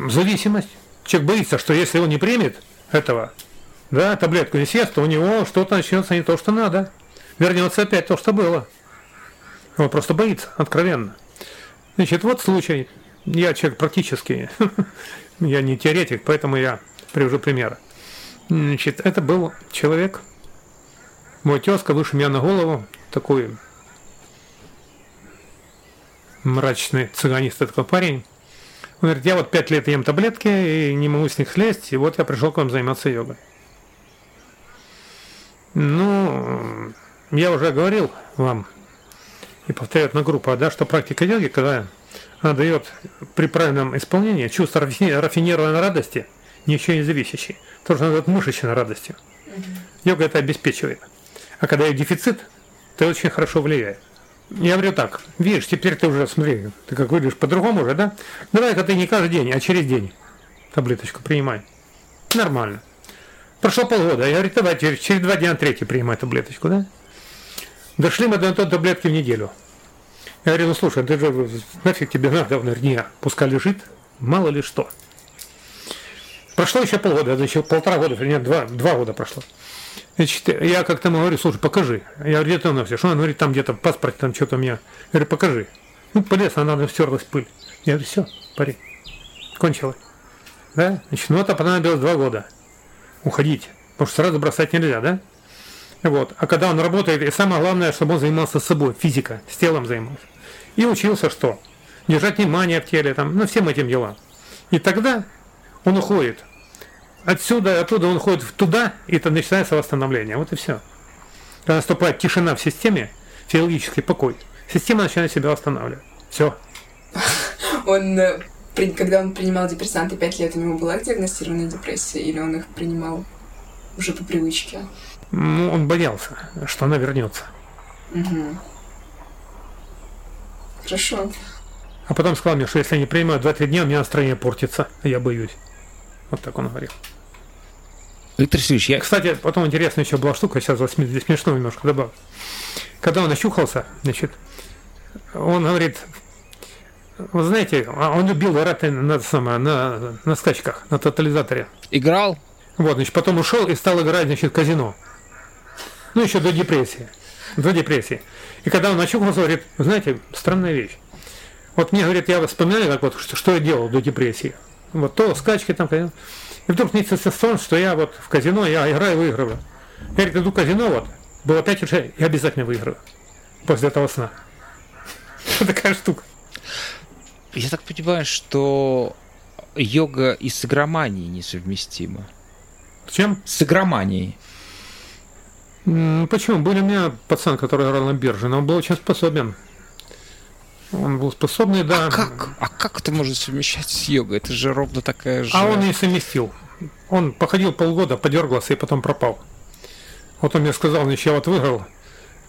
Зависимость. Человек боится, что если он не примет этого, да, таблетку не съест, то у него что-то начнется не то, что надо. Вернется опять то, что было. Он просто боится, откровенно. Значит, вот случай. Я человек практически, я не теоретик, поэтому я привожу примеры. Значит, это был человек, мой тезка, выше меня на голову, такой мрачный цыганист такой парень. Он говорит, я вот пять лет ем таблетки и не могу с них слезть, и вот я пришел к вам заниматься йогой. Ну, я уже говорил вам и повторяю на группу, да, что практика йоги, когда она дает при правильном исполнении чувство рафинированной радости, ничего не зависящей, тоже надо мышечной радостью. Йога это обеспечивает. А когда есть дефицит, то очень хорошо влияет. Я говорю так, видишь, теперь ты уже, смотри, ты как выглядишь по-другому уже, да? Давай-ка ты не каждый день, а через день таблеточку принимай. Нормально. Прошло полгода. Я говорю, давай, через, два дня третий принимай таблеточку, да? Дошли мы до той таблетки в неделю. Я говорю, ну слушай, ты же нафиг тебе надо? Он говорит, нет, пускай лежит, мало ли что. Прошло еще полгода, еще полтора года, нет, два, два года прошло. Значит, я как-то ему говорю, слушай, покажи. Я говорю, где ты у нас все? Что он говорит, там где-то в паспорте, там что-то у меня. Я говорю, покажи. Ну, полез, она надо стерлась пыль. Я говорю, все, парень, кончилось. Да? Значит, ну это понадобилось два года уходить, потому что сразу бросать нельзя, да? Вот. А когда он работает, и самое главное, чтобы он занимался собой, физика, с телом занимался. И учился что? Держать внимание в теле, там, ну, всем этим делам. И тогда он уходит. Отсюда, оттуда он уходит туда, и это начинается восстановление. Вот и все. Когда наступает тишина в системе, физиологический покой, система начинает себя восстанавливать. Все. Он когда он принимал депрессанты пять лет, у него была диагностированная депрессия, или он их принимал уже по привычке? Ну, он боялся, что она вернется. Угу. Хорошо. А потом сказал мне, что если я не принимаю 2-3 дня, у меня настроение портится, я боюсь. Вот так он говорил. Виктор Сергеевич, я... Кстати, потом интересная еще была штука, сейчас смешно немножко добавлю. Когда он ощухался, значит, он говорит, вы знаете, а он любил играть на, самое, на, на скачках, на тотализаторе. Играл? Вот, значит, потом ушел и стал играть, значит, в казино. Ну, еще до депрессии. До депрессии. И когда он он говорит, знаете, странная вещь. Вот мне, говорит, я вспоминаю, как вот, что, что я делал до депрессии. Вот то, скачки там, казино. И вдруг мне сон, что я вот в казино, я играю выигрываю. Я, говорит, иду в казино, вот, было пять уже, я обязательно выиграю. После этого сна. Такая штука. Я так понимаю, что йога и с игроманией несовместима. С чем? С игроманией. Почему? Был у меня пацан, который играл на бирже, но он был очень способен. Он был способный, да. А как? А как это можно совмещать с йогой? Это же ровно такая же... А он и совместил. Он походил полгода, подергался и потом пропал. Вот он мне сказал, значит, я вот выиграл,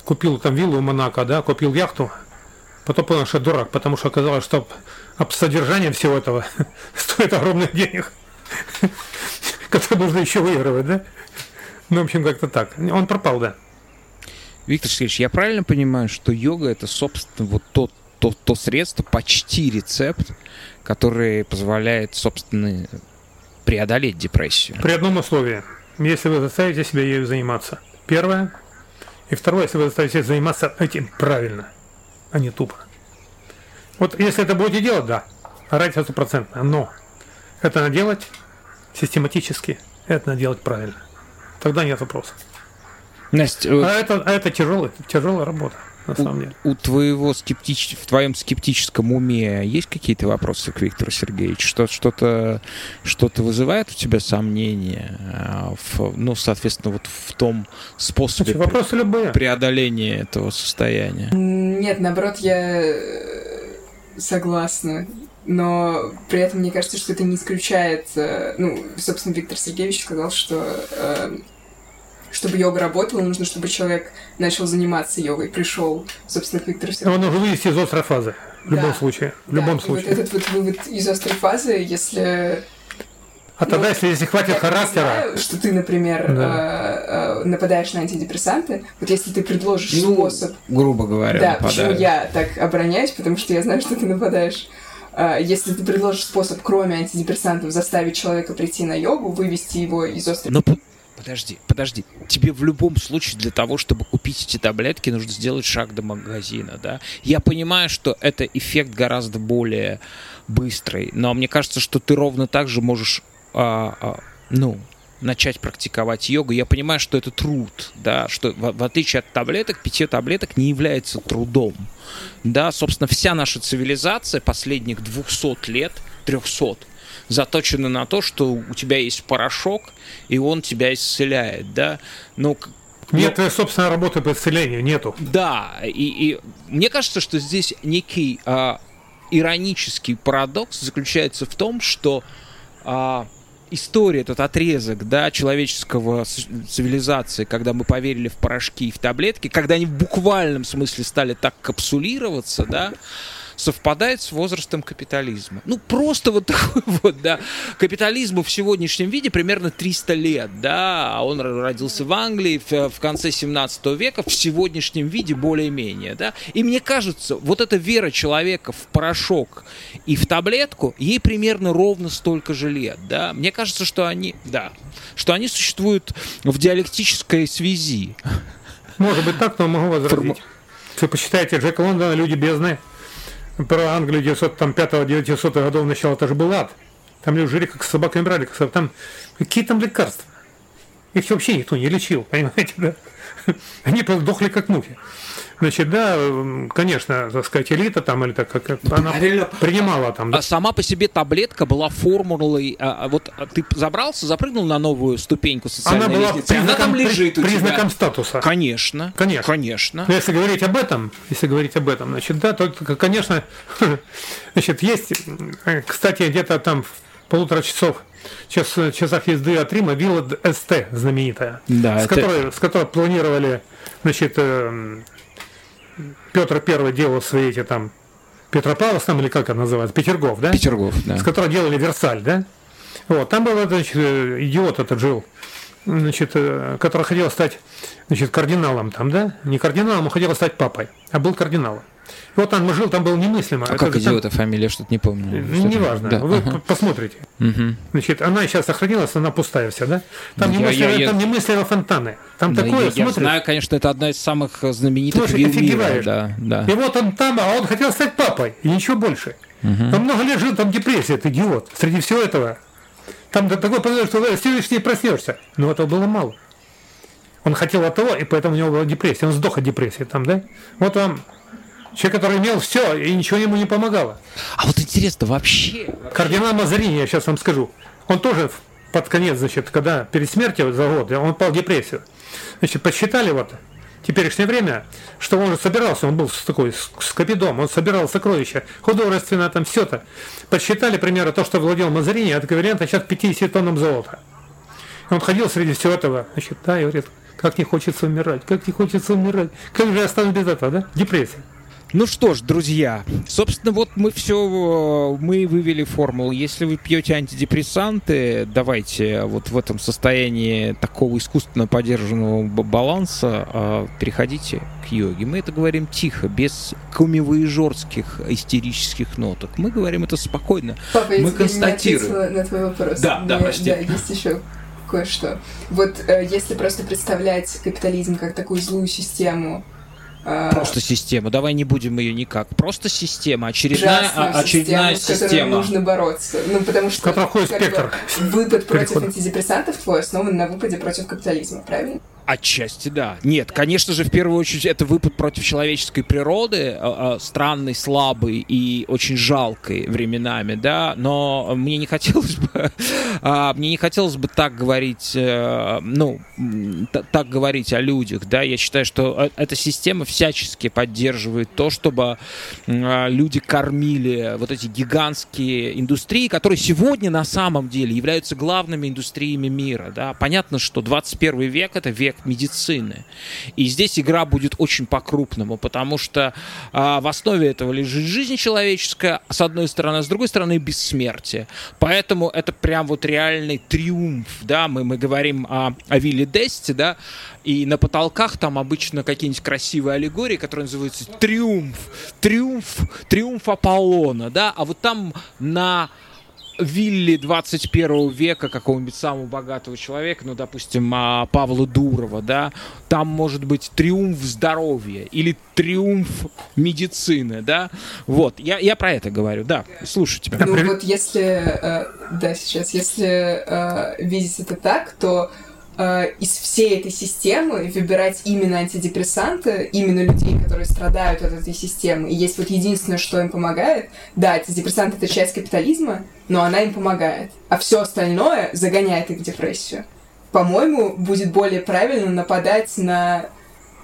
купил там виллу в Монако, да, купил яхту, Потом понял, что дурак, потому что оказалось, что содержание всего этого стоит огромных денег, которые нужно еще выигрывать, да? Ну, в общем, как-то так. Он пропал, да. Виктор Сергеевич, я правильно понимаю, что йога это, собственно, вот тот то, то средство, почти рецепт, который позволяет, собственно, преодолеть депрессию. При одном условии. Если вы заставите себя ею заниматься. Первое. И второе, если вы заставите себя заниматься этим правильно, а не тупо. Вот если это будете делать, да, разница стопроцентная. Но это надо делать систематически, это надо делать правильно. Тогда нет вопросов. Настя, а это, а это тяжелая, тяжелая работа на самом деле. У твоего скептич... в твоем скептическом уме есть какие-то вопросы к Виктору Сергеевичу? Что, что-то, что-то вызывает у тебя сомнения? А, в, ну, соответственно, вот в том способе Значит, вопросы любые. преодоления этого состояния. Нет, наоборот, я э, согласна. Но при этом мне кажется, что это не исключает... Ну, собственно, Виктор Сергеевич сказал, что э, чтобы йога работала, нужно, чтобы человек начал заниматься йогой, пришел, собственно, к Виктору Сергеевичу. Он нужно вывести из острой фазы, в да. любом случае. В да. любом и случае. Вот этот вот вывод из острой фазы, если... А тогда, ну, если, если хватит я характера... Знаю, что ты, например, да. э, э, нападаешь на антидепрессанты, вот если ты предложишь ну, способ... грубо говоря, Да, нападаю. почему я так обороняюсь, потому что я знаю, что ты нападаешь. Э, если ты предложишь способ, кроме антидепрессантов, заставить человека прийти на йогу, вывести его из острой... Но Подожди, подожди. Тебе в любом случае для того, чтобы купить эти таблетки, нужно сделать шаг до магазина, да? Я понимаю, что это эффект гораздо более быстрый, но мне кажется, что ты ровно так же можешь, а, а, ну, начать практиковать йогу. Я понимаю, что это труд, да, что в, в отличие от таблеток, питье таблеток не является трудом. Да, собственно, вся наша цивилизация последних 200 лет, 300, заточена на то, что у тебя есть порошок, и он тебя исцеляет, да. Но нет но... собственной работы по исцелению, нету. Да, и, и мне кажется, что здесь некий а, иронический парадокс заключается в том, что а, история, этот отрезок да, человеческого цивилизации, когда мы поверили в порошки и в таблетки, когда они в буквальном смысле стали так капсулироваться, да, совпадает с возрастом капитализма. Ну, просто вот такой вот, да. Капитализму в сегодняшнем виде примерно 300 лет, да, а он родился в Англии в, в конце 17 века, в сегодняшнем виде более-менее, да. И мне кажется, вот эта вера человека в порошок и в таблетку, ей примерно ровно столько же лет, да. Мне кажется, что они, да, что они существуют в диалектической связи. Может быть так, но могу возразить. Форму... Вы посчитайте, Джека Лондона «Люди бездны», про Англию 905-900 годов начала, это же был ад. Там люди жили как с собаками брали, как там какие там лекарства. Их вообще никто не лечил, понимаете, да? Они просто дохли как мухи. Значит, да, конечно, так сказать, элита там или так как она Правильно. принимала там. Да? А сама по себе таблетка была формулой. А, а вот а ты забрался, запрыгнул на новую ступеньку социальной она была лестницы, она там лежит при, у признаком тебя. статуса. Конечно, конечно, конечно. Но если говорить об этом, если говорить об этом, значит, да, то, конечно, значит, есть, э, кстати, где-то там полутора часов час, часах езды от Рима вилла СТ знаменитая, да, с, это... которой, с которой планировали значит, эм, Петр Первый делал свои эти там Петропавловск там или как это называется, Петергоф, да? Петергоф, да. С которого делали Версаль, да? Вот, там был значит, идиот этот жил, значит, э, который хотел стать значит, кардиналом там, да? Не кардиналом, он хотел стать папой, а был кардиналом. Вот он жил, там было немыслимо. А это как идиота там... фамилия, что-то не помню. Неважно, да. вы ага. посмотрите. Угу. Значит, она сейчас сохранилась, она пустая вся, да? Там, я, немыслимо, я, там я... немыслимо фонтаны. Там да, такое, я, смотришь. я знаю, конечно, это одна из самых знаменитых Слушай, вил мира. Да, да. И вот он там, а он хотел стать папой, и ничего больше. Угу. Он много лет жил, там депрессия, ты идиот. Среди всего этого. Там такой понял, что следующий не проснешься. Но этого было мало. Он хотел от того, и поэтому у него была депрессия. Он сдох от депрессии там, да? Вот вам Человек, который имел все, и ничего ему не помогало. А вот интересно, вообще... Кардинал Мазарини, я сейчас вам скажу, он тоже под конец, значит, когда перед смертью за год, он упал в депрессию. Значит, посчитали вот теперешнее время, что он же собирался, он был с такой скопидом, он собирал сокровища, художественно там все-то. Подсчитали, примерно, то, что владел Мазарини, от эквивалента сейчас 50 тоннам золота. Он ходил среди всего этого, значит, да, и говорит, как не хочется умирать, как не хочется умирать, как же останусь без этого, да? Депрессия. Ну что ж, друзья, собственно, вот мы все, мы вывели формулу. Если вы пьете антидепрессанты, давайте вот в этом состоянии такого искусственно поддержанного баланса э, переходите к йоге. Мы это говорим тихо, без комивоежорских истерических ноток. Мы говорим это спокойно. Папа, мы я констатируем. на твой вопрос. Да, да, прости. Да, есть еще кое-что. Вот э, если просто представлять капитализм как такую злую систему, а, Просто система. Давай не будем ее никак. Просто система. Очередная, а, очередная систему, система. С которой нужно бороться. Ну, потому что... Какой спектр? Выпад против антидепрессантов твой основан на выпаде против капитализма, правильно? Отчасти да. Нет, конечно же, в первую очередь это выпад против человеческой природы, а, странный, слабый и очень жалкой временами, да. Но мне не хотелось бы, мне не хотелось бы так говорить, э, ну, так говорить о людях, да. Я считаю, что э, эта система всячески поддерживает то, чтобы люди кормили вот эти гигантские индустрии, которые сегодня на самом деле являются главными индустриями мира, да. Понятно, что 21 век это век медицины. И здесь игра будет очень по-крупному, потому что а, в основе этого лежит жизнь человеческая, с одной стороны, а с другой стороны бессмертие. Поэтому это прям вот реальный триумф, да, мы, мы говорим о, о Вилле Десте, да, и на потолках там обычно какие-нибудь красивые аллегории, которые называются «Триумф», «Триумф», «Триумф Аполлона», да, а вот там на вилли 21 века какого-нибудь самого богатого человека, ну, допустим, а, Павла Дурова, да, там может быть триумф здоровья или триумф медицины, да, вот, я, я про это говорю, да, слушаю тебя. Ну, вот если, э, да, сейчас, если э, видеть это так, то Э, из всей этой системы выбирать именно антидепрессанты, именно людей, которые страдают от этой системы. И есть вот единственное, что им помогает. Да, антидепрессанты — это часть капитализма, но она им помогает. А все остальное загоняет их в депрессию. По-моему, будет более правильно нападать на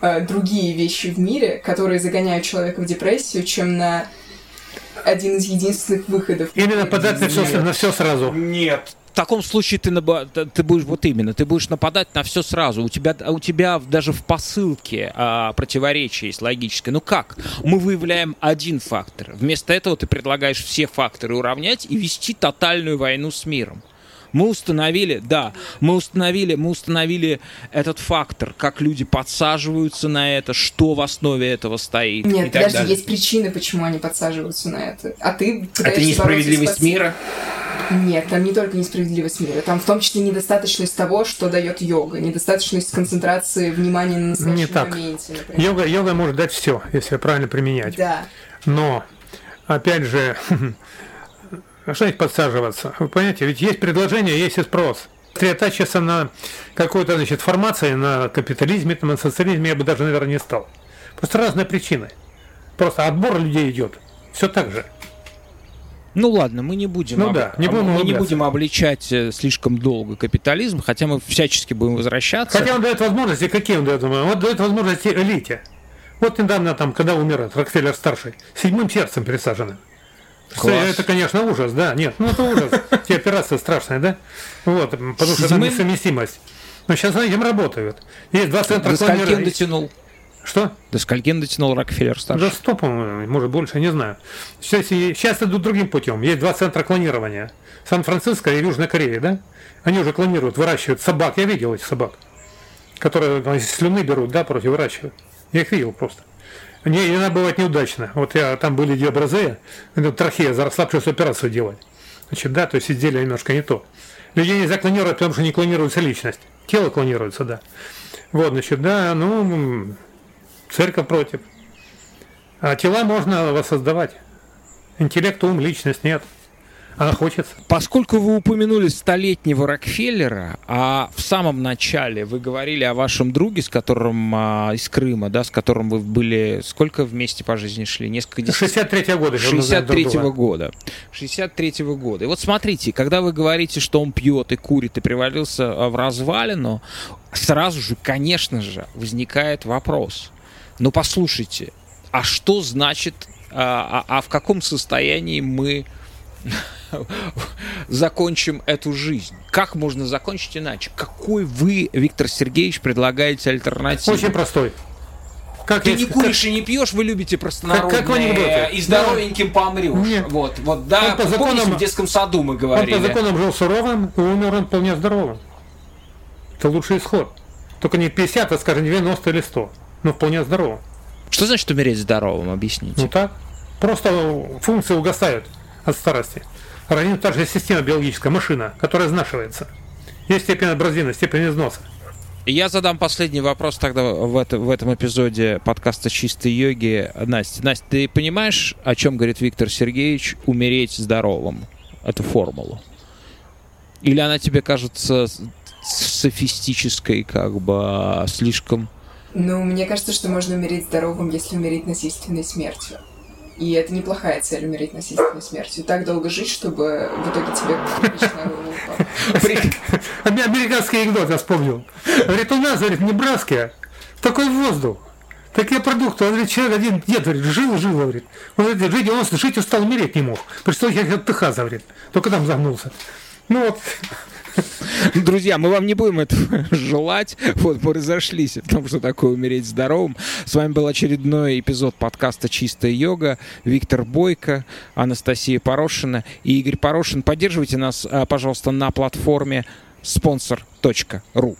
э, другие вещи в мире, которые загоняют человека в депрессию, чем на один из единственных выходов. Или нападать на все, на все сразу. Нет таком случае ты, ты будешь вот именно, ты будешь нападать на все сразу. У тебя, у тебя даже в посылке а, противоречие есть логическое. Ну как? Мы выявляем один фактор. Вместо этого ты предлагаешь все факторы уравнять и вести тотальную войну с миром. Мы установили, да, мы установили, мы установили этот фактор, как люди подсаживаются на это, что в основе этого стоит. Нет, подожди, есть причины, почему они подсаживаются на это. А ты Это несправедливость мира? Нет, там не только несправедливость мира, там в том числе недостаточность того, что дает йога, недостаточность концентрации внимания на настоящем не так. моменте. Например. Йога, йога может дать все, если правильно применять. Да. Но, опять же, что их подсаживаться? Вы понимаете, ведь есть предложение, есть и спрос. Сосредотачиваться на какой-то, значит, формации, на капитализме, на социализме я бы даже, наверное, не стал. Просто разные причины. Просто отбор людей идет. Все так же. Ну ладно, мы не будем, ну, об... да, не будем мы не будем обличать э, слишком долго капитализм, хотя мы всячески будем возвращаться. Хотя он дает возможности, какие он дает? Он дает возможности элите. Вот недавно там, когда умер Рокфеллер старший, седьмым сердцем пересаженным. Класс. Это, конечно, ужас, да. Нет, ну это ужас. Те операции страшные, да? Вот, потому что это несовместимость. Но сейчас они этим работают. Есть два центра До скольки дотянул? Что? До скольки дотянул Рокфеллер старший? 100, по-моему, может больше, не знаю. Сейчас, сейчас идут другим путем. Есть два центра клонирования. Сан-Франциско и Южная Корея, да? Они уже клонируют, выращивают собак. Я видел этих собак, которые ну, слюны берут, да, против выращивают. Я их видел просто. Не, иногда бывает неудачно. Вот я там были диабразея, трахея, заросла, пришлось операцию делать. Значит, да, то есть изделие немножко не то. Людей нельзя клонировать, потому что не клонируется личность. Тело клонируется, да. Вот, значит, да, ну, церковь против. А тела можно воссоздавать. Интеллект, ум, личность нет. Она хочет. Поскольку вы упомянули столетнего Рокфеллера, а в самом начале вы говорили о вашем друге, с которым а, из Крыма, да, с которым вы были сколько вместе по жизни шли? Несколько десятилетий. 63 года. 63 -го года. 63 -го года. И вот смотрите, когда вы говорите, что он пьет и курит и привалился а, в развалину, сразу же, конечно же, возникает вопрос. Ну послушайте, а что значит, а, а, а в каком состоянии мы закончим эту жизнь. Как можно закончить иначе? Какой вы, Виктор Сергеевич, предлагаете альтернативу? Очень простой. Как Ты есть- не куришь и не пьешь, вы любите простонародное. Как- как. И здоровеньким помрешь. Нет. Вот, вот, да, Он по помнишь, законам- в детском саду мы Он говорили. по законам жил суровым, и умер он вполне здоровым. Это лучший исход. Только не 50, а, скажем, 90 или 100. Но вполне здоровым. Что значит умереть здоровым, объясните? Ну так. Просто функции угасают от старости. Организм та же система биологическая, машина, которая изнашивается. Есть степень абразивна, степень износа. Я задам последний вопрос тогда в, это- в этом эпизоде подкаста «Чистой йоги». Настя, Настя, ты понимаешь, о чем говорит Виктор Сергеевич «умереть здоровым»? Эту формулу. Или она тебе кажется софистической, как бы а, слишком... Ну, мне кажется, что можно умереть здоровым, если умереть насильственной смертью. И это неплохая цель умереть насильственной смертью. Так долго жить, чтобы в итоге тебе Американский анекдот я вспомнил. Говорит, у нас, говорит, в Небраске такой воздух. Такие продукты. Он говорит, человек один дед, говорит, жил, жил, говорит. Он говорит, жить, он жить устал, умереть не мог. Представьте, как отдыхаться, говорит. Только там загнулся. Ну вот, Друзья, мы вам не будем этого желать. Вот мы разошлись о том, что такое умереть здоровым. С вами был очередной эпизод подкаста «Чистая йога». Виктор Бойко, Анастасия Порошина и Игорь Порошин. Поддерживайте нас, а, пожалуйста, на платформе sponsor.ru.